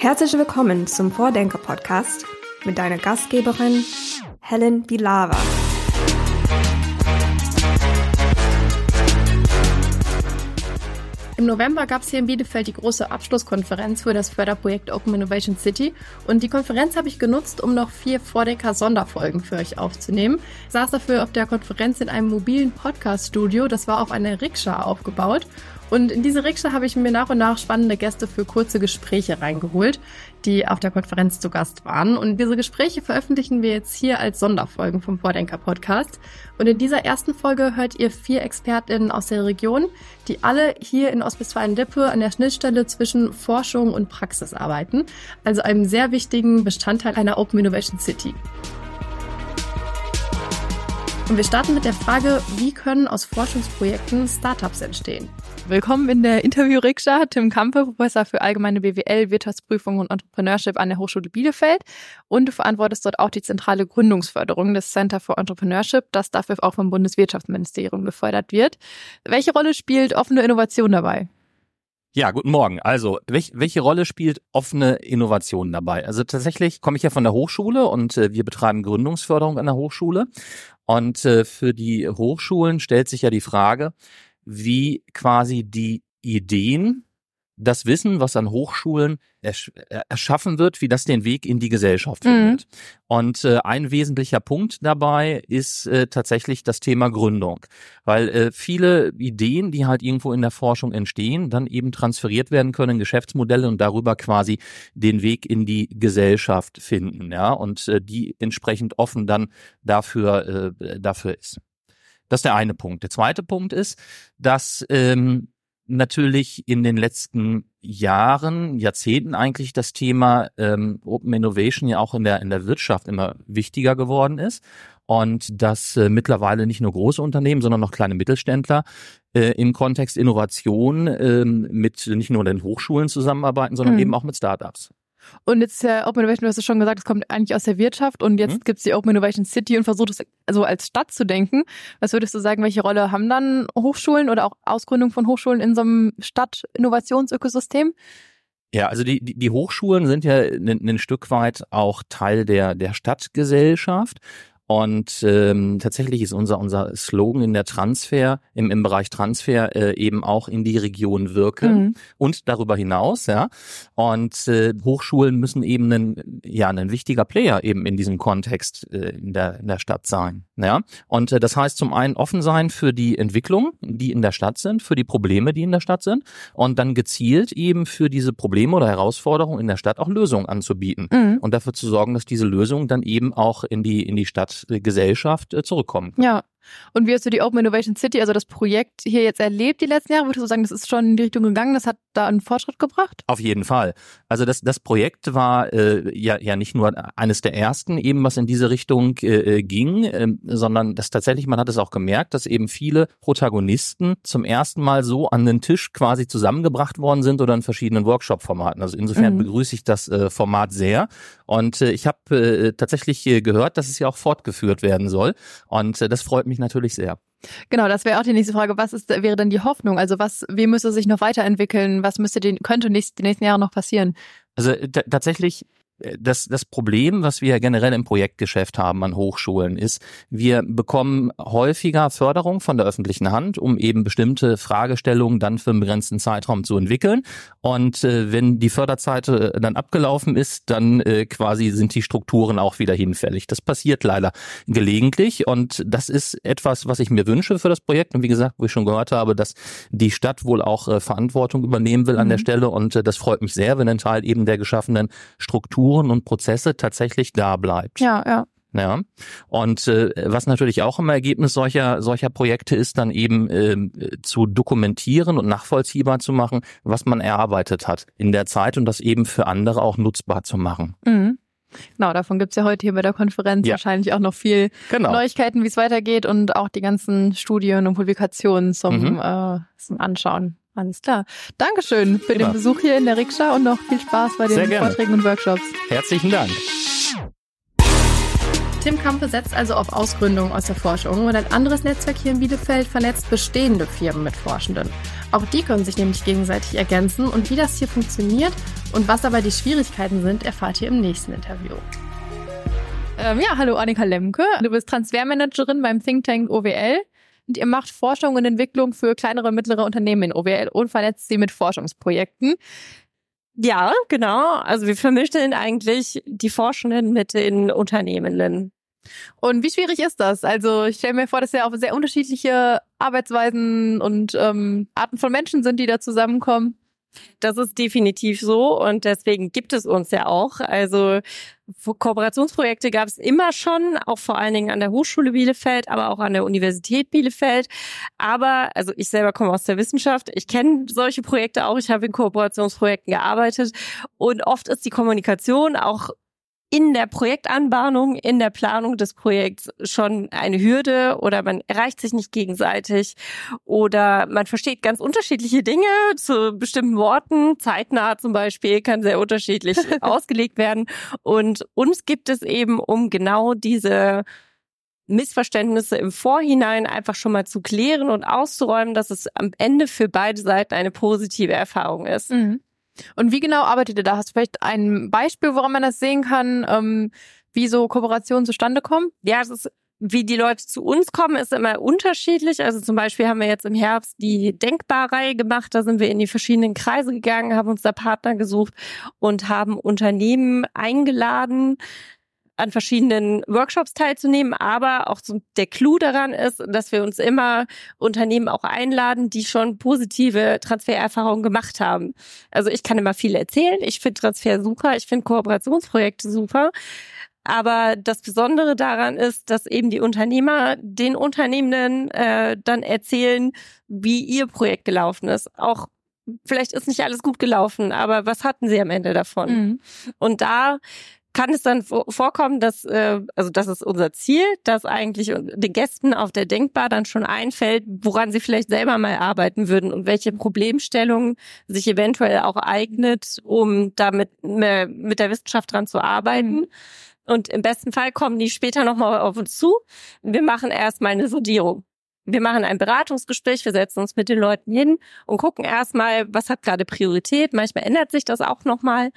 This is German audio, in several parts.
Herzlich willkommen zum Vordenker-Podcast mit deiner Gastgeberin Helen Bilava. Im November gab es hier in Bielefeld die große Abschlusskonferenz für das Förderprojekt Open Innovation City und die Konferenz habe ich genutzt, um noch vier Vordecker Sonderfolgen für euch aufzunehmen. Ich saß dafür auf der Konferenz in einem mobilen Podcast-Studio, das war auf einer Rikscha aufgebaut und in diese Rikscha habe ich mir nach und nach spannende Gäste für kurze Gespräche reingeholt, die auf der Konferenz zu Gast waren. Und diese Gespräche veröffentlichen wir jetzt hier als Sonderfolgen vom Vordenker Podcast. Und in dieser ersten Folge hört ihr vier ExpertInnen aus der Region, die alle hier in Ostwestfalen-Lippe an der Schnittstelle zwischen Forschung und Praxis arbeiten. Also einem sehr wichtigen Bestandteil einer Open Innovation City. Und wir starten mit der Frage, wie können aus Forschungsprojekten Startups entstehen? Willkommen in der Interview-Rikscha, Tim Kampe, Professor für allgemeine BWL, Wirtschaftsprüfung und Entrepreneurship an der Hochschule Bielefeld. Und du verantwortest dort auch die zentrale Gründungsförderung des Center for Entrepreneurship, das dafür auch vom Bundeswirtschaftsministerium gefördert wird. Welche Rolle spielt offene Innovation dabei? Ja, guten Morgen. Also, welch, welche Rolle spielt offene Innovation dabei? Also tatsächlich komme ich ja von der Hochschule und äh, wir betreiben Gründungsförderung an der Hochschule. Und äh, für die Hochschulen stellt sich ja die Frage, wie quasi die Ideen, das Wissen, was an Hochschulen ersch äh, erschaffen wird, wie das den Weg in die Gesellschaft mhm. findet. Und äh, ein wesentlicher Punkt dabei ist äh, tatsächlich das Thema Gründung, weil äh, viele Ideen, die halt irgendwo in der Forschung entstehen, dann eben transferiert werden können, Geschäftsmodelle und darüber quasi den Weg in die Gesellschaft finden, ja, und äh, die entsprechend offen dann dafür äh, dafür ist. Das ist der eine Punkt. Der zweite Punkt ist, dass ähm, natürlich in den letzten Jahren, Jahrzehnten eigentlich das Thema ähm, Open Innovation ja auch in der in der Wirtschaft immer wichtiger geworden ist und dass äh, mittlerweile nicht nur große Unternehmen, sondern auch kleine Mittelständler äh, im Kontext Innovation äh, mit nicht nur den Hochschulen zusammenarbeiten, sondern mhm. eben auch mit Startups. Und jetzt ja Open Innovation, du hast ja schon gesagt, es kommt eigentlich aus der Wirtschaft und jetzt mhm. gibt es die Open Innovation City und versucht es also als Stadt zu denken. Was würdest du sagen, welche Rolle haben dann Hochschulen oder auch Ausgründung von Hochschulen in so einem Stadt-Innovationsökosystem? Ja, also die, die, die Hochschulen sind ja ein, ein Stück weit auch Teil der, der Stadtgesellschaft. Und ähm, tatsächlich ist unser unser Slogan in der Transfer im, im Bereich Transfer äh, eben auch in die Region wirken mhm. und darüber hinaus, ja. Und äh, Hochschulen müssen eben ein ja ein wichtiger Player eben in diesem Kontext äh, in der in der Stadt sein, ja. Und äh, das heißt zum einen offen sein für die Entwicklung, die in der Stadt sind, für die Probleme, die in der Stadt sind, und dann gezielt eben für diese Probleme oder Herausforderungen in der Stadt auch Lösungen anzubieten mhm. und dafür zu sorgen, dass diese Lösungen dann eben auch in die in die Stadt Gesellschaft äh, zurückkommen. Ja, und wie hast du die Open Innovation City, also das Projekt hier jetzt erlebt die letzten Jahre? Würdest du sagen, das ist schon in die Richtung gegangen, das hat da einen Fortschritt gebracht? Auf jeden Fall. Also das, das Projekt war äh, ja, ja nicht nur eines der ersten eben, was in diese Richtung äh, ging, äh, sondern das tatsächlich, man hat es auch gemerkt, dass eben viele Protagonisten zum ersten Mal so an den Tisch quasi zusammengebracht worden sind oder in verschiedenen Workshop-Formaten. Also insofern mhm. begrüße ich das äh, Format sehr. Und äh, ich habe äh, tatsächlich äh, gehört, dass es ja auch fortgeführt werden soll. Und äh, das freut mich natürlich sehr. Genau, das wäre auch die nächste Frage. Was ist, wäre denn die Hoffnung? Also was, wie müsste sich noch weiterentwickeln? Was müsste den, könnte nächst, die nächsten Jahre noch passieren? Also tatsächlich das, das Problem, was wir generell im Projektgeschäft haben an Hochschulen, ist, wir bekommen häufiger Förderung von der öffentlichen Hand, um eben bestimmte Fragestellungen dann für einen begrenzten Zeitraum zu entwickeln. Und äh, wenn die Förderzeit äh, dann abgelaufen ist, dann äh, quasi sind die Strukturen auch wieder hinfällig. Das passiert leider gelegentlich und das ist etwas, was ich mir wünsche für das Projekt. Und wie gesagt, wo ich schon gehört habe, dass die Stadt wohl auch äh, Verantwortung übernehmen will an der mhm. Stelle und äh, das freut mich sehr, wenn ein Teil eben der geschaffenen Struktur Strukturen und Prozesse tatsächlich da bleibt. Ja, ja. Ja. Und äh, was natürlich auch im Ergebnis solcher solcher Projekte ist, dann eben äh, zu dokumentieren und nachvollziehbar zu machen, was man erarbeitet hat in der Zeit und das eben für andere auch nutzbar zu machen. Mhm. Genau, davon gibt's ja heute hier bei der Konferenz ja. wahrscheinlich auch noch viel genau. Neuigkeiten, wie es weitergeht und auch die ganzen Studien und Publikationen zum, mhm. äh, zum Anschauen. Alles klar. Dankeschön für Immer. den Besuch hier in der Rikscha und noch viel Spaß bei den Vorträgen und Workshops. Herzlichen Dank. Tim Kampe setzt also auf Ausgründung aus der Forschung und ein anderes Netzwerk hier in Bielefeld vernetzt bestehende Firmen mit Forschenden. Auch die können sich nämlich gegenseitig ergänzen und wie das hier funktioniert Und was dabei die Schwierigkeiten sind, erfahrt ihr im nächsten Interview. Ähm, ja, hallo Annika Lemke. Du bist Transfermanagerin beim Think Tank OWL und ihr macht Forschung und Entwicklung für kleinere und mittlere Unternehmen in OWL und vernetzt sie mit Forschungsprojekten. Ja, genau. Also wir vermischen eigentlich die Forschenden mit den Unternehmenden. Und wie schwierig ist das? Also ich stelle mir vor, dass ja auch sehr unterschiedliche Arbeitsweisen und ähm, Arten von Menschen sind, die da zusammenkommen. Das ist definitiv so und deswegen gibt es uns ja auch. Also Kooperationsprojekte gab es immer schon, auch vor allen Dingen an der Hochschule Bielefeld, aber auch an der Universität Bielefeld. Aber, also ich selber komme aus der Wissenschaft, ich kenne solche Projekte auch, ich habe in Kooperationsprojekten gearbeitet und oft ist die Kommunikation auch in der Projektanbahnung, in der Planung des Projekts schon eine Hürde oder man erreicht sich nicht gegenseitig oder man versteht ganz unterschiedliche Dinge zu bestimmten Worten. Zeitnah zum Beispiel kann sehr unterschiedlich ausgelegt werden. Und uns gibt es eben, um genau diese Missverständnisse im Vorhinein einfach schon mal zu klären und auszuräumen, dass es am Ende für beide Seiten eine positive Erfahrung ist. Mhm. Und wie genau arbeitet ihr da? Hast du vielleicht ein Beispiel, woran man das sehen kann, ähm, wie so Kooperationen zustande kommen? Ja, es ist wie die Leute zu uns kommen, ist immer unterschiedlich. Also zum Beispiel haben wir jetzt im Herbst die Denkbarreihe gemacht. Da sind wir in die verschiedenen Kreise gegangen, haben uns da Partner gesucht und haben Unternehmen eingeladen, an verschiedenen Workshops teilzunehmen, aber auch so der Clou daran ist, dass wir uns immer Unternehmen auch einladen, die schon positive Transfererfahrungen gemacht haben. Also ich kann immer viel erzählen, ich finde Transfer super, ich finde Kooperationsprojekte super. Aber das Besondere daran ist, dass eben die Unternehmer den Unternehmenden äh, dann erzählen, wie ihr Projekt gelaufen ist. Auch vielleicht ist nicht alles gut gelaufen, aber was hatten sie am Ende davon? Mhm. Und da kann es dann vorkommen, dass, äh, also das ist unser Ziel, dass eigentlich den Gästen auf der Denkbar dann schon einfällt, woran sie vielleicht selber mal arbeiten würden und welche Problemstellungen sich eventuell auch eignet, um damit mit der Wissenschaft dran zu arbeiten. Und im besten Fall kommen die später nochmal auf uns zu. Wir machen erstmal eine Sondierung wir machen ein Beratungsgespräch, wir setzen uns mit den Leuten hin und gucken erstmal, was hat gerade Priorität. Manchmal ändert sich das auch nochmal.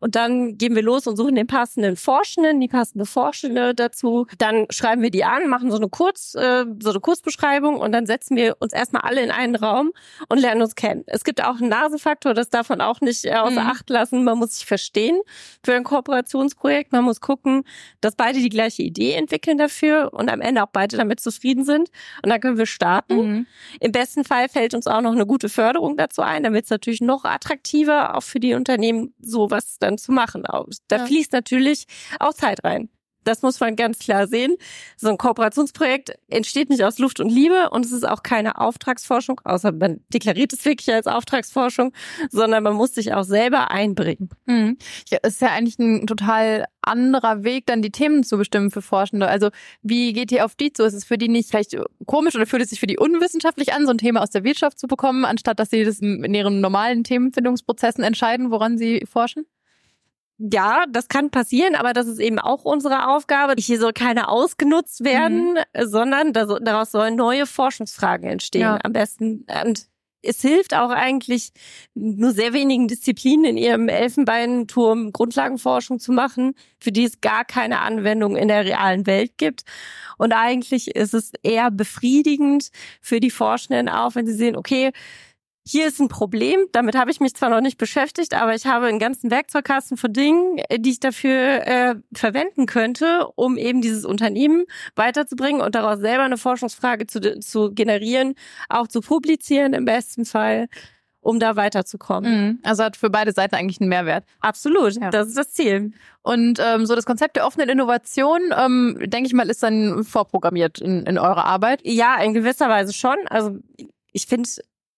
Und dann gehen wir los und suchen den passenden Forschenden, die passende Forschende dazu. Dann schreiben wir die an, machen so eine Kurz, äh, so eine Kurzbeschreibung und dann setzen wir uns erstmal alle in einen Raum und lernen uns kennen. Es gibt auch einen Nasefaktor, das darf man auch nicht äh, außer mhm. Acht lassen. Man muss sich verstehen für ein Kooperationsprojekt. Man muss gucken, dass beide die gleiche Idee entwickeln dafür und am Ende auch beide damit zufrieden sind. Und dann können können wir starten. Mhm. Im besten Fall fällt uns auch noch eine gute Förderung dazu ein, damit es natürlich noch attraktiver auch für die Unternehmen sowas dann zu machen. Da ja. fließt natürlich auch Zeit rein. Das muss man ganz klar sehen. So ein Kooperationsprojekt entsteht nicht aus Luft und Liebe und es ist auch keine Auftragsforschung, außer man deklariert es wirklich als Auftragsforschung, sondern man muss sich auch selber einbringen. Mhm. Ja, ist ja eigentlich ein total anderer Weg, dann die Themen zu bestimmen für Forschende. Also wie geht ihr auf die zu? Ist es für die nicht vielleicht komisch oder fühlt es sich für die unwissenschaftlich an, so ein Thema aus der Wirtschaft zu bekommen, anstatt dass sie das in ihren normalen Themenfindungsprozessen entscheiden, woran sie forschen? Ja, das kann passieren, aber das ist eben auch unsere Aufgabe. Hier soll keine ausgenutzt werden, mhm. sondern daraus sollen neue Forschungsfragen entstehen. Ja. Am besten. Und es hilft auch eigentlich nur sehr wenigen Disziplinen in ihrem Elfenbeinturm Grundlagenforschung zu machen, für die es gar keine Anwendung in der realen Welt gibt. Und eigentlich ist es eher befriedigend für die Forschenden auch, wenn sie sehen, okay, hier ist ein Problem, damit habe ich mich zwar noch nicht beschäftigt, aber ich habe einen ganzen Werkzeugkasten von Dingen, äh, die ich dafür äh, verwenden könnte, um eben dieses Unternehmen weiterzubringen und daraus selber eine Forschungsfrage zu, zu generieren, auch zu publizieren im besten Fall um da weiterzukommen. Mhm. Also hat für beide Seiten eigentlich einen Mehrwert. Absolut, ja. das ist das Ziel. Und ähm, so das Konzept der offenen Innovation, ähm, denke ich mal, ist dann vorprogrammiert in, in eurer Arbeit. Ja, in gewisser Weise schon. Also ich finde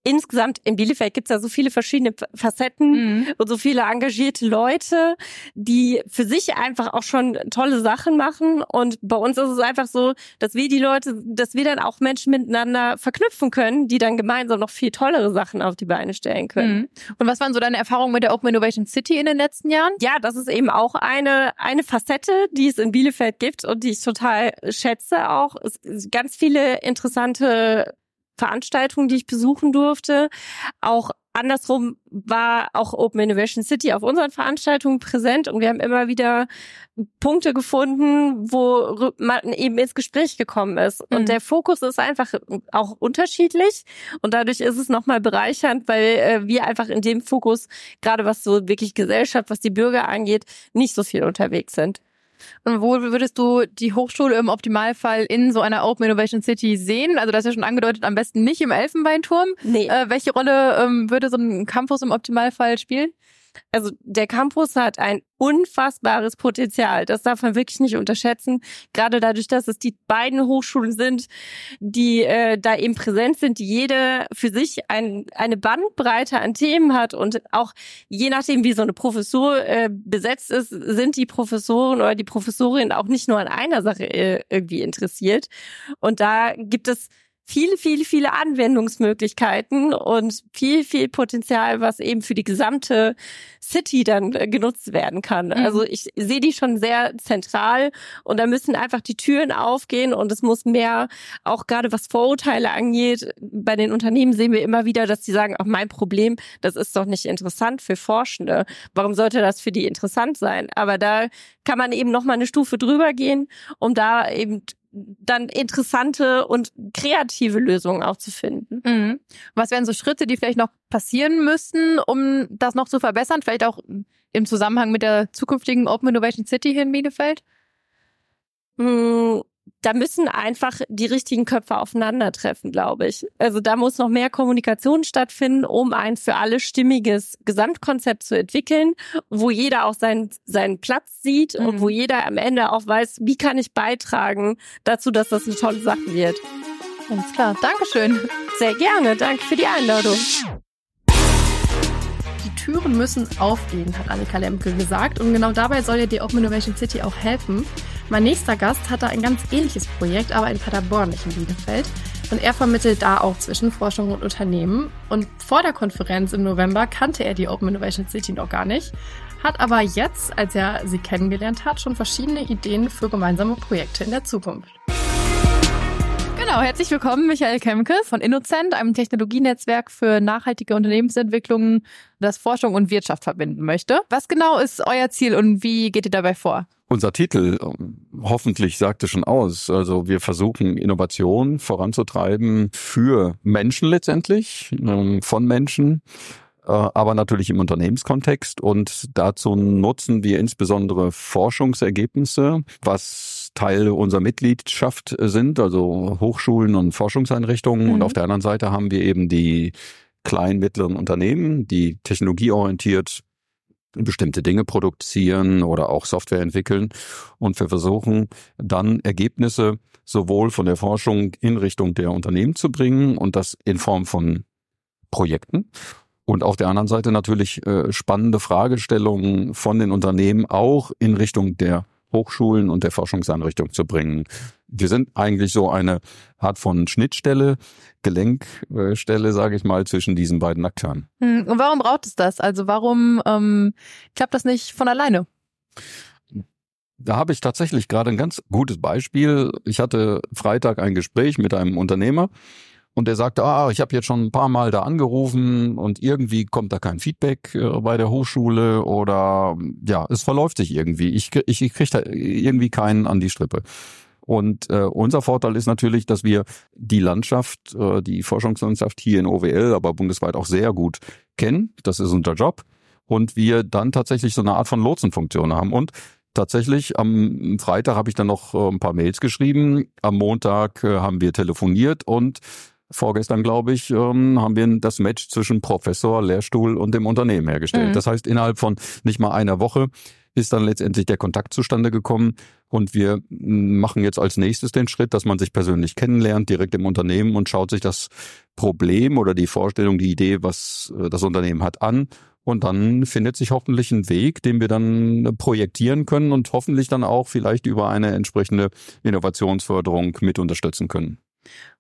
insgesamt in Bielefeld gibt es ja so viele verschiedene Facetten mhm. und so viele engagierte Leute, die für sich einfach auch schon tolle Sachen machen. Und bei uns ist es einfach so, dass wir die Leute, dass wir dann auch Menschen miteinander verknüpfen können, die dann gemeinsam noch viel tollere Sachen auf die Beine stellen können. Mhm. Und was waren so deine Erfahrungen mit der Open Innovation City in den letzten Jahren? Ja, das ist eben auch eine, eine Facette, die es in Bielefeld gibt und die ich total schätze auch. Es ganz viele interessante Veranstaltungen, die ich besuchen durfte, auch andersrum war auch Open Innovation City auf unseren Veranstaltungen präsent und wir haben immer wieder Punkte gefunden, wo man eben ins Gespräch gekommen ist. Und mhm. der Fokus ist einfach auch unterschiedlich und dadurch ist es nochmal bereichernd, weil äh, wir einfach in dem Fokus, gerade was so wirklich Gesellschaft, was die Bürger angeht, nicht so viel unterwegs sind. Und wo würdest du die Hochschule im Optimalfall in so einer Open Innovation City sehen? Also das ist ja schon angedeutet, am besten nicht im Elfenbeinturm. Nee. Äh, welche Rolle ähm, würde so ein Campus im Optimalfall spielen? Also der Campus hat ein unfassbares Potenzial. Das darf man wirklich nicht unterschätzen. Gerade dadurch, dass es die beiden Hochschulen sind, die äh, da eben präsent sind, die jede für sich ein, eine Bandbreite an Themen hat und auch je nachdem, wie so eine Professur äh, besetzt ist, sind die Professoren oder die Professorin auch nicht nur an einer Sache äh, irgendwie interessiert. Und da gibt es viele, viele, viele Anwendungsmöglichkeiten und viel, viel Potenzial, was eben für die gesamte City dann äh, genutzt werden kann. Mhm. Also ich sehe die schon sehr zentral und da müssen einfach die Türen aufgehen und es muss mehr, auch gerade was Vorurteile angeht, bei den Unternehmen sehen wir immer wieder, dass die sagen, auch mein Problem, das ist doch nicht interessant für Forschende. Warum sollte das für die interessant sein? Aber da kann man eben noch mal eine Stufe drüber gehen, um da eben dann interessante und kreative Lösungen auch zu finden. Mhm. Was wären so Schritte, die vielleicht noch passieren müssten, um das noch zu verbessern? Vielleicht auch im Zusammenhang mit der zukünftigen Open Innovation City hier in Bielefeld? Mhm da müssen einfach die richtigen Köpfe aufeinandertreffen, glaube ich. Also da muss noch mehr Kommunikation stattfinden, um ein für alle stimmiges Gesamtkonzept zu entwickeln, wo jeder auch seinen, seinen Platz sieht mhm. und wo jeder am Ende auch weiß, wie kann ich beitragen dazu, dass das eine tolle Sache wird. Ganz klar. Dankeschön. Sehr gerne. Danke für die Einladung. Die Türen müssen aufgehen, hat Annika Lemke gesagt. Und genau dabei soll ja die Open Innovation City auch helfen. Mein nächster Gast hatte ein ganz ähnliches Projekt, aber in Paderborn, nicht in Bielefeld. Und er vermittelt da auch zwischen Forschung und Unternehmen. Und vor der Konferenz im November kannte er die Open Innovation City noch gar nicht, hat aber jetzt, als er sie kennengelernt hat, schon verschiedene Ideen für gemeinsame Projekte in der Zukunft. Genau, herzlich willkommen, Michael Kemke von Innocent, einem Technologienetzwerk für nachhaltige Unternehmensentwicklungen, das Forschung und Wirtschaft verbinden möchte. Was genau ist euer Ziel und wie geht ihr dabei vor? Unser Titel ähm, hoffentlich sagte schon aus. Also wir versuchen Innovation voranzutreiben für Menschen letztendlich, ähm, von Menschen äh, aber natürlich im Unternehmenskontext. Und dazu nutzen wir insbesondere Forschungsergebnisse, was Teil unserer Mitgliedschaft sind, also Hochschulen und Forschungseinrichtungen. Mhm. Und auf der anderen Seite haben wir eben die kleinen, mittleren Unternehmen, die technologieorientiert bestimmte Dinge produzieren oder auch Software entwickeln. Und wir versuchen dann Ergebnisse sowohl von der Forschung in Richtung der Unternehmen zu bringen und das in Form von Projekten. Und auf der anderen Seite natürlich äh, spannende Fragestellungen von den Unternehmen auch in Richtung der Hochschulen und der Forschungseinrichtung zu bringen. Wir sind eigentlich so eine Art von Schnittstelle, Gelenkstelle, sage ich mal, zwischen diesen beiden Akteuren. Hm, und warum braucht es das? Also warum ähm, klappt das nicht von alleine? Da habe ich tatsächlich gerade ein ganz gutes Beispiel. Ich hatte Freitag ein Gespräch mit einem Unternehmer und der sagte, ah, ich habe jetzt schon ein paar Mal da angerufen und irgendwie kommt da kein Feedback äh, bei der Hochschule oder ja, es verläuft sich irgendwie. Ich, ich, ich kriege da irgendwie keinen an die Strippe. Und äh, unser Vorteil ist natürlich, dass wir die Landschaft, äh, die Forschungslandschaft hier in OWL, aber bundesweit auch sehr gut kennen. Das ist unser Job. Und wir dann tatsächlich so eine Art von Lotsenfunktion haben. Und tatsächlich am Freitag habe ich dann noch äh, ein paar Mails geschrieben. Am Montag äh, haben wir telefoniert und vorgestern, glaube ich, ähm, haben wir das Match zwischen Professor, Lehrstuhl und dem Unternehmen hergestellt. Mhm. Das heißt, innerhalb von nicht mal einer Woche ist dann letztendlich der Kontakt zustande gekommen und wir machen jetzt als nächstes den Schritt, dass man sich persönlich kennenlernt, direkt im Unternehmen und schaut sich das Problem oder die Vorstellung, die Idee, was äh, das Unternehmen hat, an und dann findet sich hoffentlich ein Weg, den wir dann projektieren können und hoffentlich dann auch vielleicht über eine entsprechende Innovationsförderung mit unterstützen können.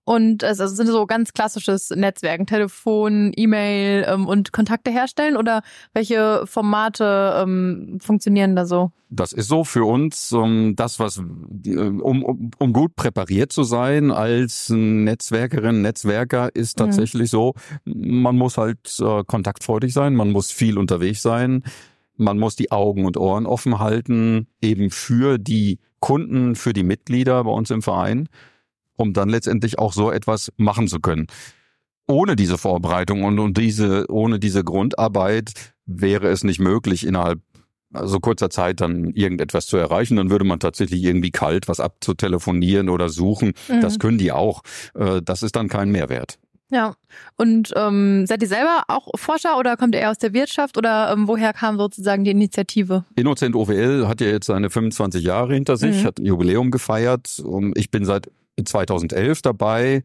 Und es also sind so ganz klassisches Netzwerken, Telefon, E-Mail ähm, und Kontakte herstellen oder welche Formate ähm, funktionieren da so? Das ist so für uns um, das, was um, um, um gut präpariert zu sein als Netzwerkerin, Netzwerker ist mhm. tatsächlich mhm. so, man muss halt äh, kontaktfreudig sein, man muss viel unterwegs sein, man muss die Augen und Ohren offen halten, eben für die Kunden, für die Mitglieder bei uns im Verein um dann letztendlich auch so etwas machen zu können. Ohne diese Vorbereitung und, und diese, ohne diese Grundarbeit wäre es nicht möglich, innerhalb so also kurzer Zeit dann irgendetwas zu erreichen, dann würde man tatsächlich irgendwie kalt was abzutelefonieren oder suchen. Mhm. Das können die auch. Äh, das ist dann kein Mehrwert. Ja. Und ähm, seid ihr selber auch Forscher oder kommt ihr eher aus der Wirtschaft oder ähm, woher kam sozusagen die Initiative? Innocent OWL hat ja jetzt seine 25 Jahre hinter sich, mhm. hat ein Jubiläum gefeiert. Ich bin seit 2011 dabei.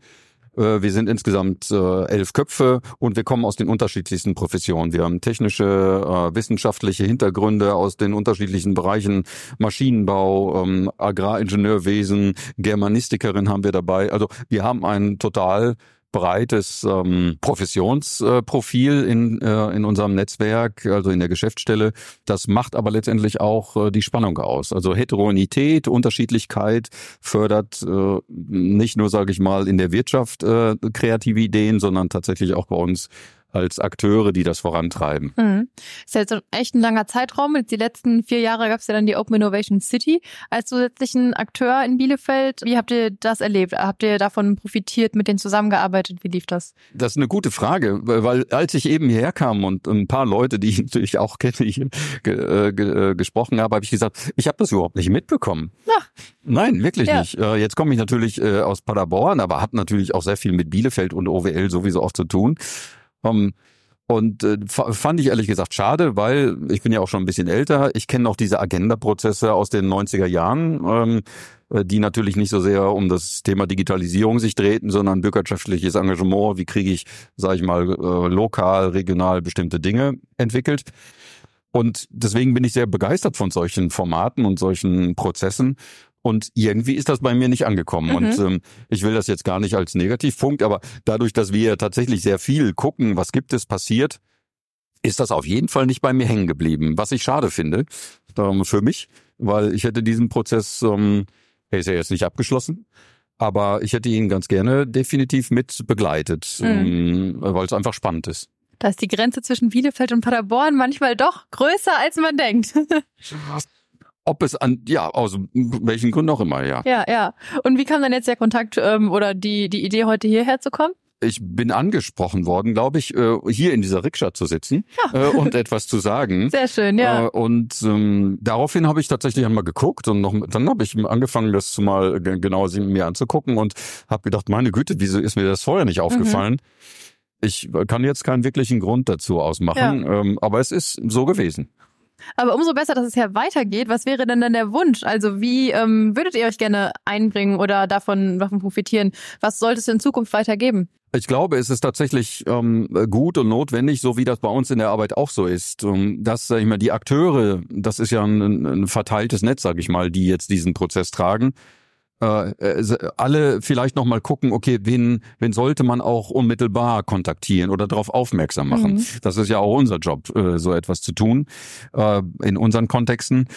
Äh, wir sind insgesamt äh, elf Köpfe und wir kommen aus den unterschiedlichsten Professionen. Wir haben technische, äh, wissenschaftliche Hintergründe aus den unterschiedlichen Bereichen Maschinenbau, ähm, Agraringenieurwesen, Germanistikerin haben wir dabei. Also wir haben ein total breites ähm, Professionsprofil in, äh, in unserem Netzwerk, also in der Geschäftsstelle. Das macht aber letztendlich auch äh, die Spannung aus. Also Heterogenität, Unterschiedlichkeit fördert äh, nicht nur, sage ich mal, in der Wirtschaft äh, kreative Ideen, sondern tatsächlich auch bei uns als Akteure, die das vorantreiben. Mhm. Ist ja jetzt echt ein langer Zeitraum. Jetzt die letzten vier Jahre gab es ja dann die Open Innovation City als zusätzlichen Akteur in Bielefeld. Wie habt ihr das erlebt? Habt ihr davon profitiert, mit denen zusammengearbeitet? Wie lief das? Das ist eine gute Frage, weil als ich eben hierher kam und ein paar Leute, die ich natürlich auch kenne, ich äh, äh, gesprochen habe, habe ich gesagt, ich habe das überhaupt nicht mitbekommen. Ach. Nein, wirklich ja. nicht. Äh, jetzt komme ich natürlich aus Paderborn, aber habe natürlich auch sehr viel mit Bielefeld und OWL sowieso auch zu tun. Um, und äh, fand ich ehrlich gesagt schade, weil ich bin ja auch schon ein bisschen älter. Ich kenne auch diese Agenda-Prozesse aus den 90er Jahren, ähm, äh, die natürlich nicht so sehr um das Thema Digitalisierung sich drehten, sondern bürgerschaftliches Engagement. Wie kriege ich, sage ich mal, äh, lokal, regional bestimmte Dinge entwickelt? Und deswegen bin ich sehr begeistert von solchen Formaten und solchen Prozessen und irgendwie ist das bei mir nicht angekommen. Mhm. Und ähm, ich will das jetzt gar nicht als Negativpunkt, aber dadurch, dass wir tatsächlich sehr viel gucken, was gibt es passiert, ist das auf jeden Fall nicht bei mir hängen geblieben. Was ich schade finde ähm, für mich, weil ich hätte diesen Prozess, ähm, er ist ja jetzt nicht abgeschlossen, aber ich hätte ihn ganz gerne definitiv mit begleitet, mhm. ähm, weil es einfach spannend ist. Da ist die Grenze zwischen Bielefeld und Paderborn manchmal doch größer, als man denkt. Ob es an, ja, aus welchen Gründen auch immer, ja. Ja, ja. Und wie kam dann jetzt der Kontakt ähm, oder die, die Idee, heute hierher zu kommen? Ich bin angesprochen worden, glaube ich, äh, hier in dieser Rikscha zu sitzen ja. Äh, und etwas zu sagen. Sehr schön, ja. Äh, und ähm, daraufhin habe ich tatsächlich einmal geguckt und noch, dann habe ich angefangen, das mal genauer mir anzugucken und habe gedacht, meine Güte, wieso ist mir das vorher nicht mhm. aufgefallen? Mhm. Ich kann jetzt keinen wirklichen Grund dazu ausmachen, ja. ähm, aber es ist so gewesen. Aber umso besser, dass es ja weitergeht. Was wäre denn dann der Wunsch? Also wie ähm, würdet ihr euch gerne einbringen oder davon, davon profitieren? Was sollte es in Zukunft weitergeben? Ich glaube, es ist tatsächlich ähm, gut und notwendig, so wie das bei uns in der Arbeit auch so ist, ähm, dass sag ich mal die Akteure, das ist ja ein, ein verteiltes Netz, sage ich mal, die jetzt diesen Prozess tragen, alle vielleicht noch mal gucken, okay, wen, wen sollte man auch unmittelbar kontaktieren oder darauf aufmerksam machen. Mhm. Das ist ja auch unser Job, äh, so etwas zu tun äh, in unseren Kontexten.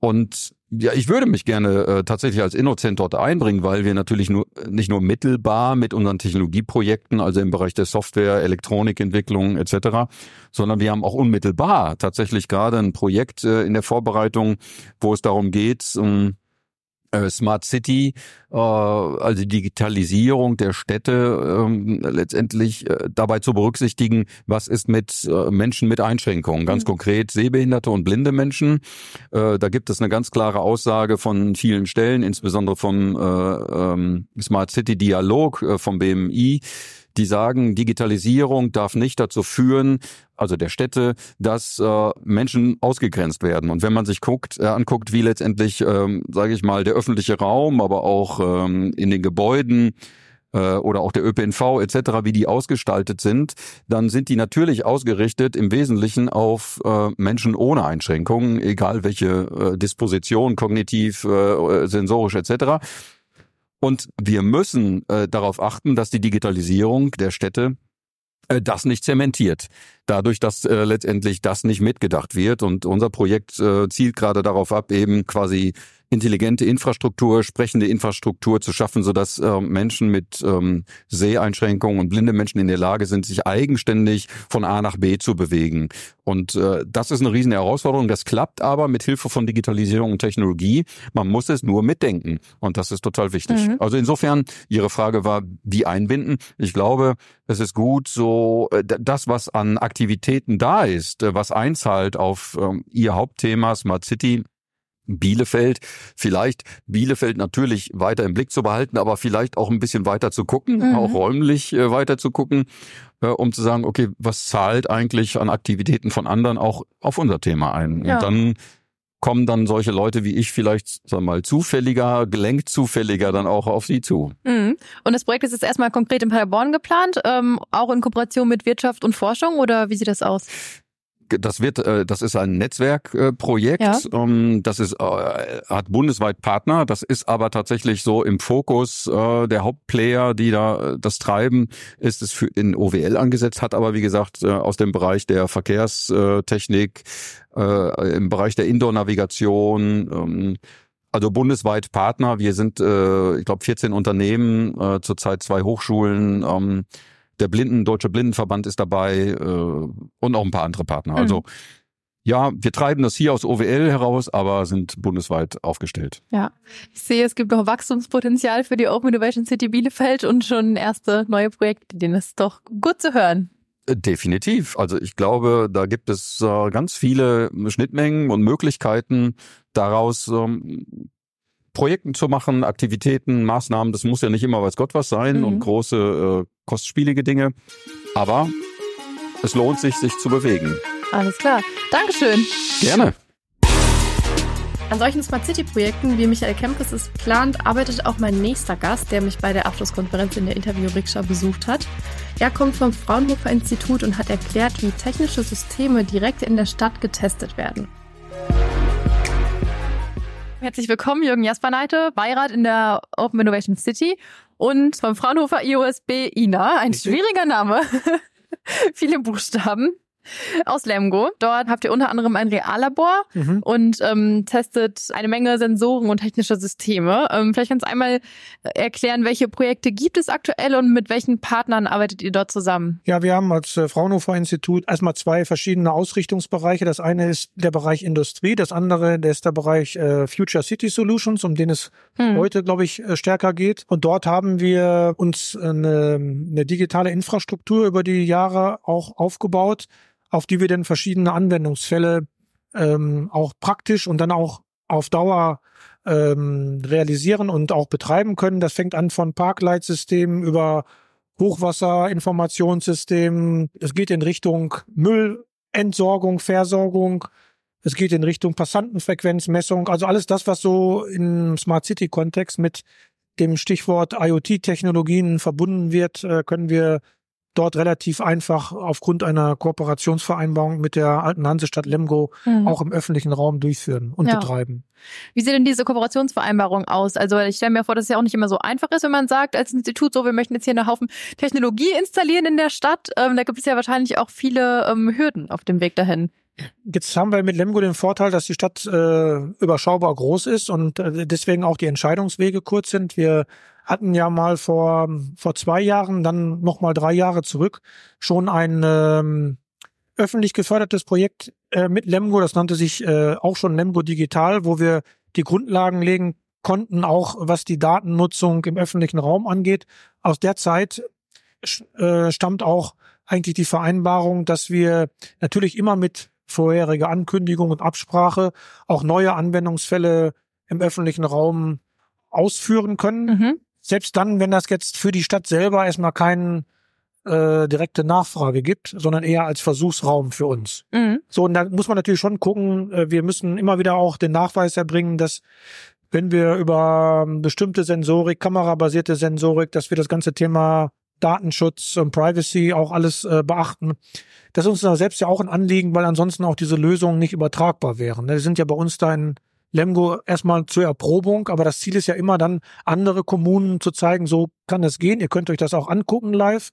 Und ja, ich würde mich gerne äh, tatsächlich als Innozent dort einbringen, weil wir natürlich nur nicht nur mittelbar mit unseren Technologieprojekten, also im Bereich der Software, Elektronikentwicklung etc., sondern wir haben auch unmittelbar tatsächlich gerade ein Projekt äh, in der Vorbereitung, wo es darum geht, um äh, Smart City, äh, also Digitalisierung der Städte ähm, letztendlich äh, dabei zu berücksichtigen, was ist mit Menschen mit Einschränkungen, ganz mhm. konkret sehbehinderte und blinde Menschen. Da gibt es eine ganz klare Aussage von vielen Stellen, insbesondere vom ähm, Smart City Dialog vom BMI die sagen, Digitalisierung darf nicht dazu führen, also der Städte, dass äh, Menschen ausgegrenzt werden. Und wenn man sich guckt, äh, anguckt, wie letztendlich, ähm, sage ich mal, der öffentliche Raum, aber auch ähm, in den Gebäuden äh, oder auch der ÖPNV etc., wie die ausgestaltet sind, dann sind die natürlich ausgerichtet im Wesentlichen auf äh, Menschen ohne Einschränkungen, egal welche äh, Disposition, kognitiv, äh, sensorisch etc. Und wir müssen äh, darauf achten, dass die Digitalisierung der Städte äh, das nicht zementiert. Dadurch, dass äh, letztendlich das nicht mitgedacht wird. Und unser Projekt äh, zielt gerade darauf ab, eben quasi intelligente Infrastruktur, sprechende Infrastruktur zu schaffen, sodass äh, Menschen mit ähm, Seheinschränkungen und blinde Menschen in der Lage sind, sich eigenständig von A nach B zu bewegen. Und äh, das ist eine riesen Herausforderung. Das klappt aber mit Hilfe von Digitalisierung und Technologie. Man muss es nur mitdenken. Und das ist total wichtig. Mhm. Also insofern, Ihre Frage war, wie einbinden. Ich glaube, es ist gut, so äh, das, was an Aktivitäten da ist, äh, was einzahlt auf ähm, Ihr Hauptthema Smart City, Bielefeld, vielleicht Bielefeld natürlich weiter im Blick zu behalten, aber vielleicht auch ein bisschen weiter zu gucken, mhm. auch räumlich äh, weiter zu gucken, äh, um zu sagen, okay, was zahlt eigentlich an Aktivitäten von anderen auch auf unser Thema ein? Ja. Und dann kommen dann solche Leute wie ich vielleicht, sagen wir mal, zufälliger, gelenkt zufälliger dann auch auf sie zu. Mhm. Und das Projekt ist jetzt erstmal konkret in Paderborn geplant, ähm, auch in Kooperation mit Wirtschaft und Forschung oder wie sieht das aus? Das wird, äh, das ist ein Netzwerkprojekt. Ja. Ähm, das ist, äh, hat bundesweit Partner. Das ist aber tatsächlich so im Fokus äh, der Hauptplayer, die da das treiben, ist es für in OWL angesetzt, hat aber wie gesagt aus dem Bereich der Verkehrstechnik, im Bereich der Indoor-Navigation. Ähm, also bundesweit Partner. Wir sind, ich glaube, 14 Unternehmen, zurzeit zwei Hochschulen. Ähm, der Blinden, Deutsche Blindenverband ist dabei äh, und auch ein paar andere Partner. Also mhm. ja, wir treiben das hier aus OWL heraus, aber sind bundesweit aufgestellt. Ja, ich sehe, es gibt noch Wachstumspotenzial für die Open Innovation City Bielefeld und schon erste neue Projekte. Denen ist doch gut zu hören. Äh, definitiv. Also ich glaube, da gibt es äh, ganz viele Schnittmengen und Möglichkeiten daraus ähm, Projekten zu machen, Aktivitäten, Maßnahmen. Das muss ja nicht immer weiß Gott was sein mhm. und große, äh, kostspielige Dinge. Aber es lohnt sich, sich zu bewegen. Alles klar. Dankeschön. Gerne. An solchen Smart City-Projekten, wie Michael Kempkes es plant, arbeitet auch mein nächster Gast, der mich bei der Abschlusskonferenz in der Interview-Rikscha besucht hat. Er kommt vom Fraunhofer Institut und hat erklärt, wie technische Systeme direkt in der Stadt getestet werden. Herzlich willkommen, Jürgen Jasperneite, Beirat in der Open Innovation City und vom Fraunhofer IOSB INA. Ein schwieriger Name. Viele Buchstaben aus Lemgo. Dort habt ihr unter anderem ein Reallabor mhm. und ähm, testet eine Menge Sensoren und technische Systeme. Ähm, vielleicht kannst du einmal erklären, welche Projekte gibt es aktuell und mit welchen Partnern arbeitet ihr dort zusammen? Ja, wir haben als äh, Fraunhofer Institut erstmal zwei verschiedene Ausrichtungsbereiche. Das eine ist der Bereich Industrie, das andere das ist der Bereich äh, Future City Solutions, um den es hm. heute, glaube ich, äh, stärker geht. Und dort haben wir uns eine, eine digitale Infrastruktur über die Jahre auch aufgebaut, auf die wir dann verschiedene Anwendungsfälle ähm, auch praktisch und dann auch auf Dauer ähm, realisieren und auch betreiben können. Das fängt an von Parkleitsystemen über Hochwasserinformationssystemen. Es geht in Richtung Müllentsorgung, Versorgung. Es geht in Richtung Passantenfrequenzmessung. Also alles das, was so im Smart City Kontext mit dem Stichwort IoT-Technologien verbunden wird, äh, können wir dort relativ einfach aufgrund einer Kooperationsvereinbarung mit der alten Hansestadt Lemgo mhm. auch im öffentlichen Raum durchführen und ja. betreiben. Wie sieht denn diese Kooperationsvereinbarung aus? Also ich stelle mir vor, dass es ja auch nicht immer so einfach ist, wenn man sagt als Institut, so wir möchten jetzt hier einen Haufen Technologie installieren in der Stadt. Ähm, da gibt es ja wahrscheinlich auch viele ähm, Hürden auf dem Weg dahin. Jetzt haben wir mit Lemgo den Vorteil, dass die Stadt äh, überschaubar groß ist und äh, deswegen auch die Entscheidungswege kurz sind. Wir hatten ja mal vor, vor zwei Jahren, dann nochmal drei Jahre zurück, schon ein ähm, öffentlich gefördertes Projekt äh, mit Lemgo, das nannte sich äh, auch schon Lemgo Digital, wo wir die Grundlagen legen konnten, auch was die Datennutzung im öffentlichen Raum angeht. Aus der Zeit äh, stammt auch eigentlich die Vereinbarung, dass wir natürlich immer mit vorheriger Ankündigung und Absprache auch neue Anwendungsfälle im öffentlichen Raum ausführen können. Mhm. Selbst dann, wenn das jetzt für die Stadt selber erstmal keine äh, direkte Nachfrage gibt, sondern eher als Versuchsraum für uns. Mhm. So, und da muss man natürlich schon gucken, äh, wir müssen immer wieder auch den Nachweis erbringen, dass wenn wir über bestimmte Sensorik, kamerabasierte Sensorik, dass wir das ganze Thema Datenschutz und Privacy auch alles äh, beachten. Das ist uns da selbst ja auch ein Anliegen, weil ansonsten auch diese Lösungen nicht übertragbar wären. Die sind ja bei uns da in Lemgo erstmal zur Erprobung, aber das Ziel ist ja immer dann, andere Kommunen zu zeigen, so kann es gehen. Ihr könnt euch das auch angucken live.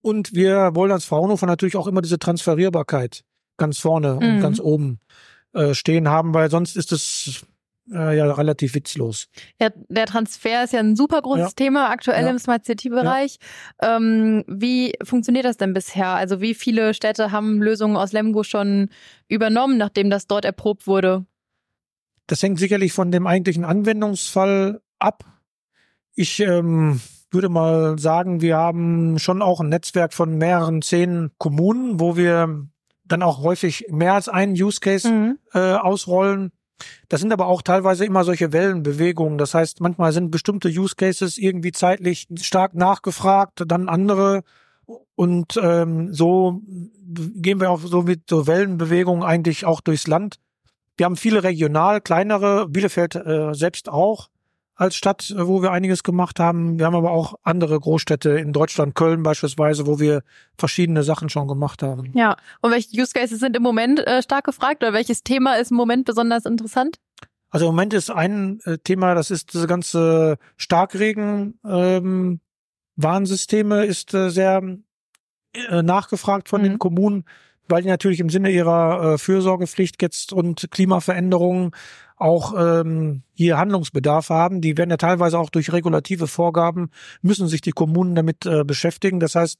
Und wir wollen als Fraunhofer natürlich auch immer diese Transferierbarkeit ganz vorne Mhm. und ganz oben äh, stehen haben, weil sonst ist es äh, ja relativ witzlos. Ja, der Transfer ist ja ein super großes Ja. Thema aktuell Ja. im Smart City-Bereich. Ähm, wie funktioniert das denn bisher? Also wie viele Städte haben Lösungen aus Lemgo schon übernommen, nachdem das dort erprobt wurde? Das hängt sicherlich von dem eigentlichen Anwendungsfall ab. Ich ähm, würde mal sagen, wir haben schon auch ein Netzwerk von mehreren zehn Kommunen, wo wir dann auch häufig mehr als einen Use Case Mhm. äh, ausrollen. Das sind aber auch teilweise immer solche Wellenbewegungen. Das heißt, manchmal sind bestimmte Use Cases irgendwie zeitlich stark nachgefragt, dann andere. Und ähm, so gehen wir auch so mit so Wellenbewegungen eigentlich auch durchs Land. Wir haben viele regional, kleinere, Bielefeld äh, selbst auch als Stadt, äh, wo wir einiges gemacht haben. Wir haben aber auch andere Großstädte in Deutschland, Köln beispielsweise, wo wir verschiedene Sachen schon gemacht haben. Ja. Und welche Use Cases sind im Moment äh, stark gefragt oder welches Thema ist im Moment besonders interessant? Also im Moment ist ein äh, Thema, das ist diese ganze Starkregen ähm, Warnsysteme ist äh, sehr äh, nachgefragt von Mhm. den Kommunen, weil die natürlich im Sinne ihrer äh, Fürsorgepflicht jetzt und Klimaveränderungen auch ähm, hier Handlungsbedarf haben. Die werden ja teilweise auch durch regulative Vorgaben, müssen sich die Kommunen damit äh, beschäftigen. Das heißt,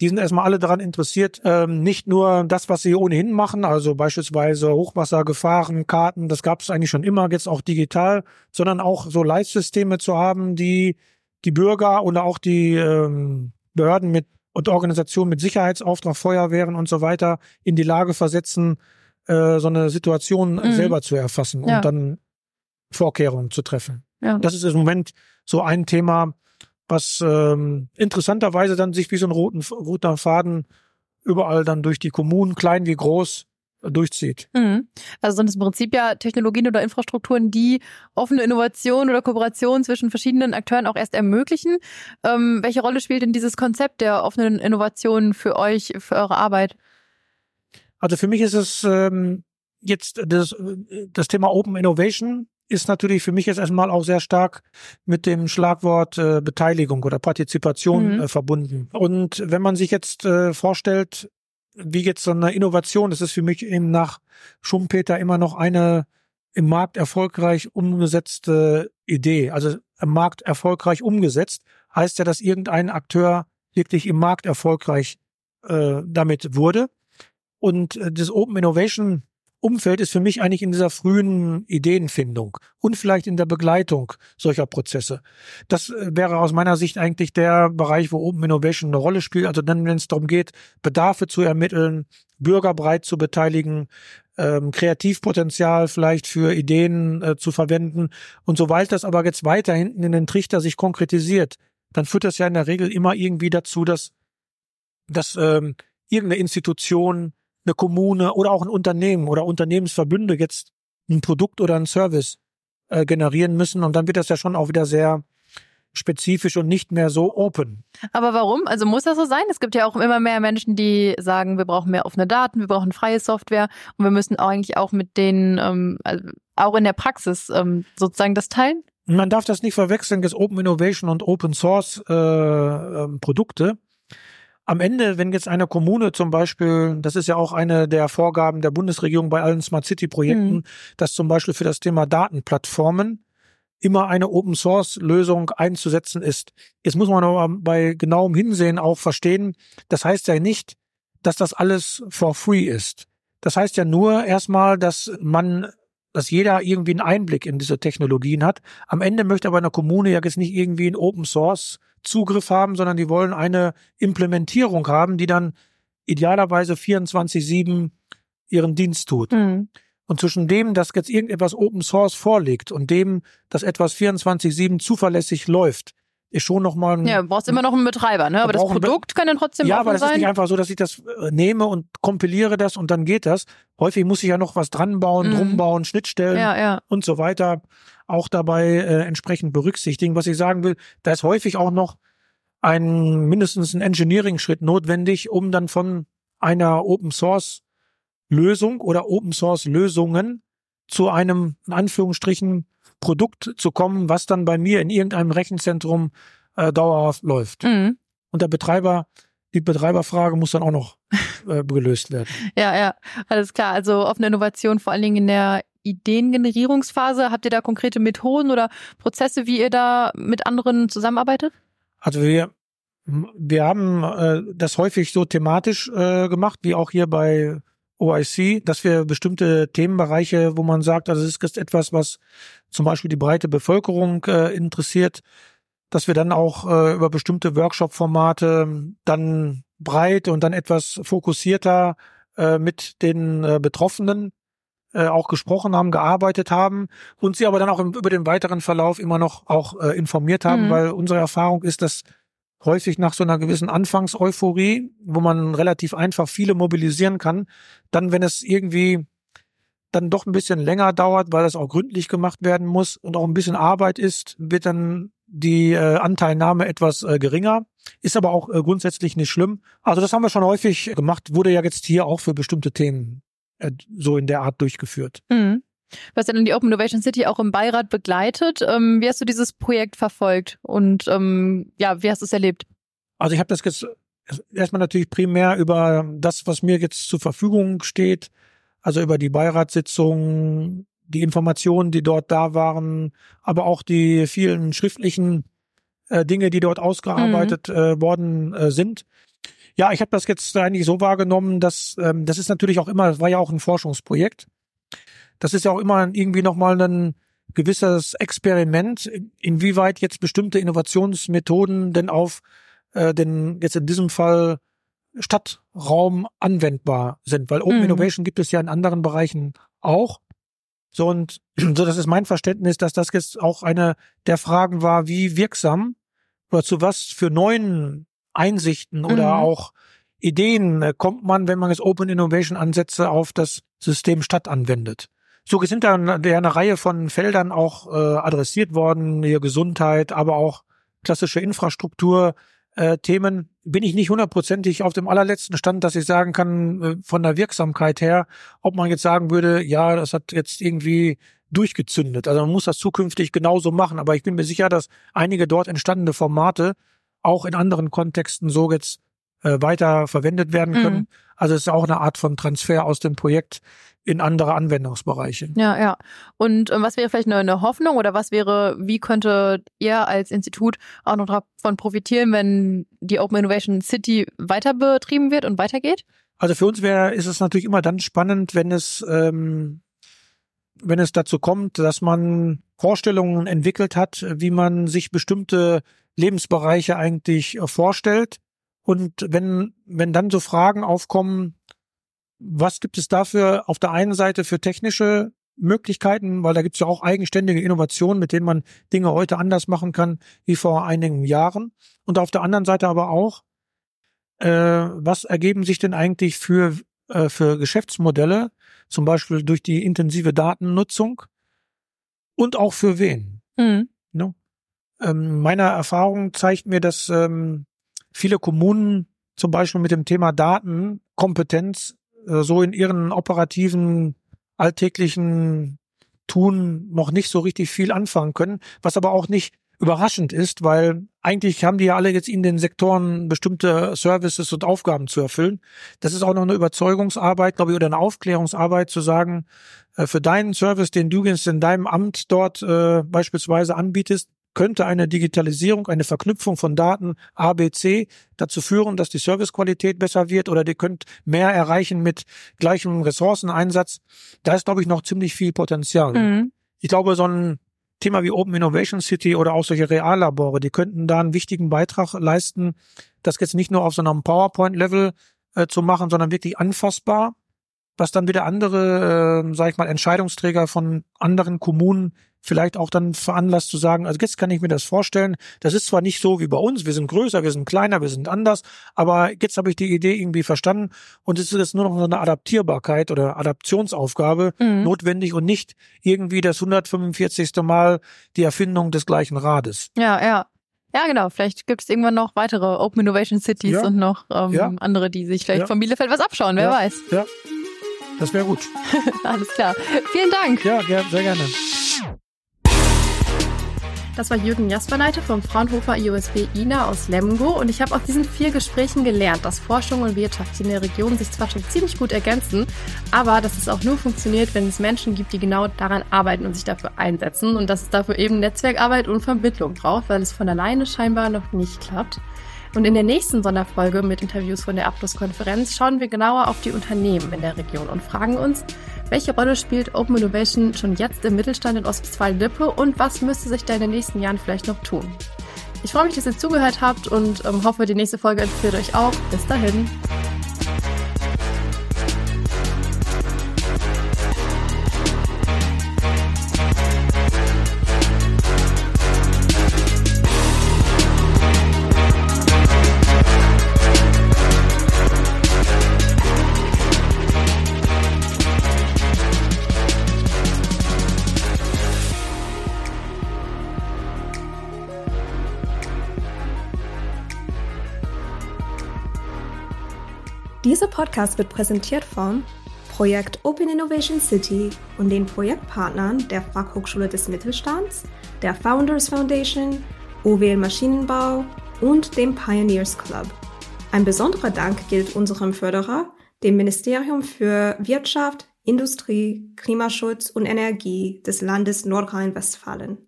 die sind erstmal alle daran interessiert, ähm, nicht nur das, was sie ohnehin machen, also beispielsweise Hochwassergefahren, Karten, das gab es eigentlich schon immer, jetzt auch digital, sondern auch so Leitsysteme zu haben, die die Bürger oder auch die ähm, Behörden mit und Organisationen mit Sicherheitsauftrag, Feuerwehren und so weiter in die Lage versetzen, äh, so eine Situation Mhm. selber zu erfassen Ja. und dann Vorkehrungen zu treffen. Ja. Das ist im Moment so ein Thema, was ähm, interessanterweise dann sich wie so ein roten, roter Faden überall dann durch die Kommunen, klein wie groß, durchzieht. Mhm. Also sind es im Prinzip ja Technologien oder Infrastrukturen, die offene Innovation oder Kooperation zwischen verschiedenen Akteuren auch erst ermöglichen. Ähm, welche Rolle spielt denn dieses Konzept der offenen Innovation für euch, für eure Arbeit? Also für mich ist es ähm, jetzt das, das Thema Open Innovation ist natürlich für mich jetzt erstmal auch sehr stark mit dem Schlagwort äh, Beteiligung oder Partizipation Mhm. äh, verbunden. Und wenn man sich jetzt äh, vorstellt, wie jetzt so eine Innovation, das ist für mich eben nach Schumpeter immer noch eine im Markt erfolgreich umgesetzte Idee. Also im Markt erfolgreich umgesetzt heißt ja, dass irgendein Akteur wirklich im Markt erfolgreich äh, damit wurde. Und äh, das Open Innovation Umfeld ist für mich eigentlich in dieser frühen Ideenfindung und vielleicht in der Begleitung solcher Prozesse. Das äh, wäre aus meiner Sicht eigentlich der Bereich, wo Open Innovation eine Rolle spielt. Also dann, wenn es darum geht, Bedarfe zu ermitteln, Bürger breit zu beteiligen, ähm, Kreativpotenzial vielleicht für Ideen äh, zu verwenden. Und sobald das aber jetzt weiter hinten in den Trichter sich konkretisiert, dann führt das ja in der Regel immer irgendwie dazu, dass, dass ähm, irgendeine Institution, eine Kommune oder auch ein Unternehmen oder Unternehmensverbünde jetzt ein Produkt oder einen Service äh, generieren müssen. Und dann wird das ja schon auch wieder sehr spezifisch und nicht mehr so open. Aber warum? Also muss das so sein? Es gibt ja auch immer mehr Menschen, die sagen, wir brauchen mehr offene Daten, wir brauchen freie Software und wir müssen eigentlich auch mit denen, ähm, also auch in der Praxis ähm, sozusagen das teilen. Man darf das nicht verwechseln, das Open Innovation und Open Source äh, ähm, Produkte. Am Ende, wenn jetzt eine Kommune zum Beispiel, das ist ja auch eine der Vorgaben der Bundesregierung bei allen Smart City Projekten, Mhm. dass zum Beispiel für das Thema Datenplattformen immer eine Open Source Lösung einzusetzen ist. Jetzt muss man aber bei genauem Hinsehen auch verstehen, das heißt ja nicht, dass das alles for free ist. Das heißt ja nur erstmal, dass man, dass jeder irgendwie einen Einblick in diese Technologien hat. Am Ende möchte aber eine Kommune ja jetzt nicht irgendwie einen Open Source Zugriff haben, sondern die wollen eine Implementierung haben, die dann idealerweise 24-7 ihren Dienst tut. Mhm. Und zwischen dem, dass jetzt irgendetwas Open Source vorliegt und dem, dass etwas 24-7 zuverlässig läuft, ist schon nochmal ein, Ja, du brauchst immer noch einen Betreiber, ne? Aber das Produkt kann dann trotzdem ja, aber das ist sein. nicht einfach so, dass ich das äh, nehme und kompiliere das und dann geht das. Häufig muss ich ja noch was dran bauen, Mhm. drum bauen, Schnittstellen ja, ja. und so weiter auch dabei äh, entsprechend berücksichtigen. Was ich sagen will, da ist häufig auch noch ein mindestens ein Engineering-Schritt notwendig, um dann von einer Open Source Lösung oder Open Source Lösungen zu einem, in Anführungsstrichen, Produkt zu kommen, was dann bei mir in irgendeinem Rechenzentrum äh, dauerhaft läuft. Mhm. Und der Betreiber, die Betreiberfrage muss dann auch noch äh, gelöst werden. Ja, ja, alles klar. Also offene Innovation vor allen Dingen in der Ideengenerierungsphase. Habt ihr da konkrete Methoden oder Prozesse, wie ihr da mit anderen zusammenarbeitet? Also wir, wir haben äh, das häufig so thematisch äh, gemacht, wie auch hier bei OIC, dass wir bestimmte Themenbereiche, wo man sagt, also es ist etwas, was zum Beispiel die breite Bevölkerung äh, interessiert, dass wir dann auch äh, über bestimmte Workshop-Formate dann breit und dann etwas fokussierter äh, mit den äh, Betroffenen äh, auch gesprochen haben, gearbeitet haben und sie aber dann auch im, über den weiteren Verlauf immer noch auch äh, informiert haben, Mhm. weil unsere Erfahrung ist, dass häufig nach so einer gewissen Anfangseuphorie, wo man relativ einfach viele mobilisieren kann, dann, wenn es irgendwie dann doch ein bisschen länger dauert, weil das auch gründlich gemacht werden muss und auch ein bisschen Arbeit ist, wird dann die äh, Anteilnahme etwas äh, geringer. Ist aber auch äh, grundsätzlich nicht schlimm. Also das haben wir schon häufig gemacht, wurde ja jetzt hier auch für bestimmte Themen äh, so in der Art durchgeführt. Mhm. Du hast ja dann die Open Innovation City auch im Beirat begleitet. Ähm, wie hast du dieses Projekt verfolgt und ähm, ja, wie hast du es erlebt? Also ich habe das jetzt erstmal natürlich primär über das, was mir jetzt zur Verfügung steht, also über die Beiratssitzungen, die Informationen, die dort da waren, aber auch die vielen schriftlichen äh, Dinge, die dort ausgearbeitet äh, worden äh, sind. Ja, ich habe das jetzt eigentlich so wahrgenommen, dass ähm, das ist natürlich auch immer, das war ja auch ein Forschungsprojekt. Das ist ja auch immer irgendwie nochmal ein gewisses Experiment, inwieweit jetzt bestimmte Innovationsmethoden denn auf äh, den jetzt in diesem Fall Stadtraum anwendbar sind, weil Open Mhm. Innovation gibt es ja in anderen Bereichen auch. So und so, das ist mein Verständnis, dass das jetzt auch eine der Fragen war, wie wirksam oder zu was für neuen Einsichten oder Mhm. auch Ideen äh, kommt man, wenn man jetzt Open Innovation Ansätze auf das System Stadt anwendet. So sind dann ja eine Reihe von Feldern auch äh, adressiert worden, hier Gesundheit, aber auch klassische Infrastruktur. Äh, Themen bin ich nicht hundertprozentig auf dem allerletzten Stand, dass ich sagen kann, äh, von der Wirksamkeit her, ob man jetzt sagen würde, ja, das hat jetzt irgendwie durchgezündet. Also man muss das zukünftig genauso machen. Aber ich bin mir sicher, dass einige dort entstandene Formate auch in anderen Kontexten so jetzt äh, weiter verwendet werden können. Mhm. Also es ist auch eine Art von Transfer aus dem Projekt in andere Anwendungsbereiche. Ja, ja. Und ähm, was wäre vielleicht eine, eine Hoffnung oder was wäre, wie könnte ihr als Institut auch noch davon profitieren, wenn die Open Innovation City weiter betrieben wird und weitergeht? Also für uns wäre, ist es natürlich immer dann spannend, wenn es, ähm, wenn es dazu kommt, dass man Vorstellungen entwickelt hat, wie man sich bestimmte Lebensbereiche eigentlich äh, vorstellt. Und wenn, wenn dann so Fragen aufkommen, was gibt es dafür auf der einen Seite für technische Möglichkeiten, weil da gibt es ja auch eigenständige Innovationen, mit denen man Dinge heute anders machen kann wie vor einigen Jahren. Und auf der anderen Seite aber auch, äh, was ergeben sich denn eigentlich für, äh, für Geschäftsmodelle, zum Beispiel durch die intensive Datennutzung und auch für wen? Mhm. Ne? Ähm, meiner Erfahrung zeigt mir, dass ähm, viele Kommunen zum Beispiel mit dem Thema Datenkompetenz äh, so in ihren operativen alltäglichen Tun noch nicht so richtig viel anfangen können, was aber auch nicht überraschend ist, weil eigentlich haben die ja alle jetzt in den Sektoren bestimmte Services und Aufgaben zu erfüllen. Das ist auch noch eine Überzeugungsarbeit, glaube ich, oder eine Aufklärungsarbeit zu sagen, äh, für deinen Service, den du jetzt in deinem Amt dort äh, beispielsweise anbietest, könnte eine Digitalisierung, eine Verknüpfung von Daten A, B, C dazu führen, dass die Servicequalität besser wird oder die könnt mehr erreichen mit gleichem Ressourceneinsatz. Da ist, glaube ich, noch ziemlich viel Potenzial. Mhm. Ich glaube, so ein Thema wie Open Innovation City oder auch solche Reallabore, die könnten da einen wichtigen Beitrag leisten, das jetzt nicht nur auf so einem PowerPoint-Level äh, zu machen, sondern wirklich anfassbar, was dann wieder andere, äh, sag ich mal, Entscheidungsträger von anderen Kommunen vielleicht auch dann veranlasst zu sagen, also jetzt kann ich mir das vorstellen, das ist zwar nicht so wie bei uns, wir sind größer, wir sind kleiner, wir sind anders, aber jetzt habe ich die Idee irgendwie verstanden und es ist jetzt nur noch so eine Adaptierbarkeit oder Adaptionsaufgabe Mhm. notwendig und nicht irgendwie das 145. Mal die Erfindung des gleichen Rades. Ja, ja. Ja, genau. Vielleicht gibt es irgendwann noch weitere Open Innovation Cities Ja. und noch ähm, Ja. andere, die sich vielleicht Ja. von Bielefeld was abschauen, wer weiß. Ja. Das wäre gut. Alles klar. Vielen Dank. Ja, sehr gerne. Das war Jürgen Jasperleiter vom Fraunhofer IOSB INA aus Lemgo und ich habe aus diesen vier Gesprächen gelernt, dass Forschung und Wirtschaft in der Region sich zwar schon ziemlich gut ergänzen, aber dass es auch nur funktioniert, wenn es Menschen gibt, die genau daran arbeiten und sich dafür einsetzen und dass es dafür eben Netzwerkarbeit und Vermittlung braucht, weil es von alleine scheinbar noch nicht klappt. Und in der nächsten Sonderfolge mit Interviews von der Abschlusskonferenz schauen wir genauer auf die Unternehmen in der Region und fragen uns, welche Rolle spielt Open Innovation schon jetzt im Mittelstand in Ostwestfalen-Lippe und was müsste sich da in den nächsten Jahren vielleicht noch tun? Ich freue mich, dass ihr zugehört habt und ähm, hoffe, die nächste Folge interessiert euch auch. Bis dahin. Podcast wird präsentiert vom Projekt Open Innovation City und den Projektpartnern der Fachhochschule des Mittelstands, der Founders Foundation, OWL Maschinenbau und dem Pioneers Club. Ein besonderer Dank gilt unserem Förderer, dem Ministerium für Wirtschaft, Industrie, Klimaschutz und Energie des Landes Nordrhein-Westfalen.